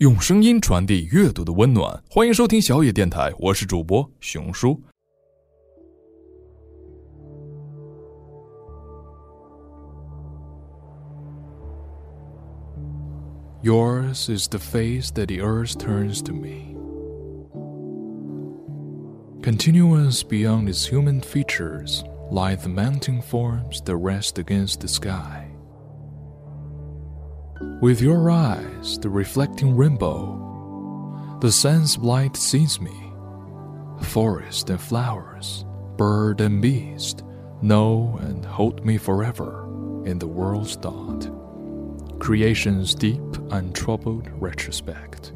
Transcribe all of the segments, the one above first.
用声音传递阅读的温暖，欢迎收听小也电台，我是主播雄叔。Yours is the face that the earth turns to me, continuous beyond its human features. Lie the mountain forms that rest against the sky. With your eyes, the reflecting rainbow, the sun's light sees me. Forest and flowers, bird and beast, know and hold me forever in the world's thought. Creation's deep, untroubled retrospect.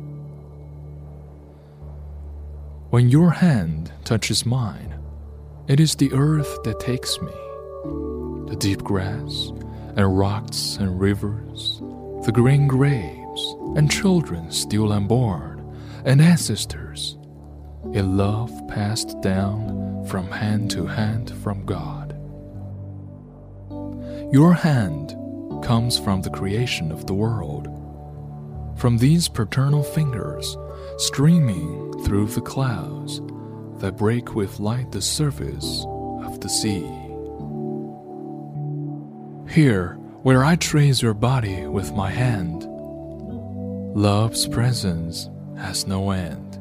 When your hand touches mine, it is the earth that takes me. The deep grass, and rocks and rivers, the green graves, and children still unborn, and ancestors, in love passed down from hand to hand from God. Your hand comes from the creation of the world, from these paternal fingers streaming through the clouds that break with light the surface of the sea. Here, where I trace your body with my hand. Love's presence has no end.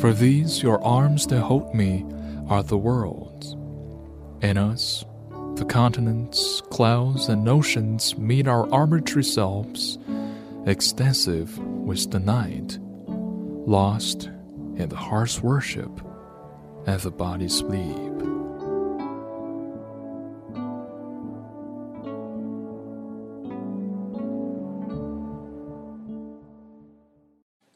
For these, your arms that hold me, are the worlds. In us, the continents, clouds, and oceans meet our arbitrary selves, extensive with the night, lost in the heart's worship and the body's sleep.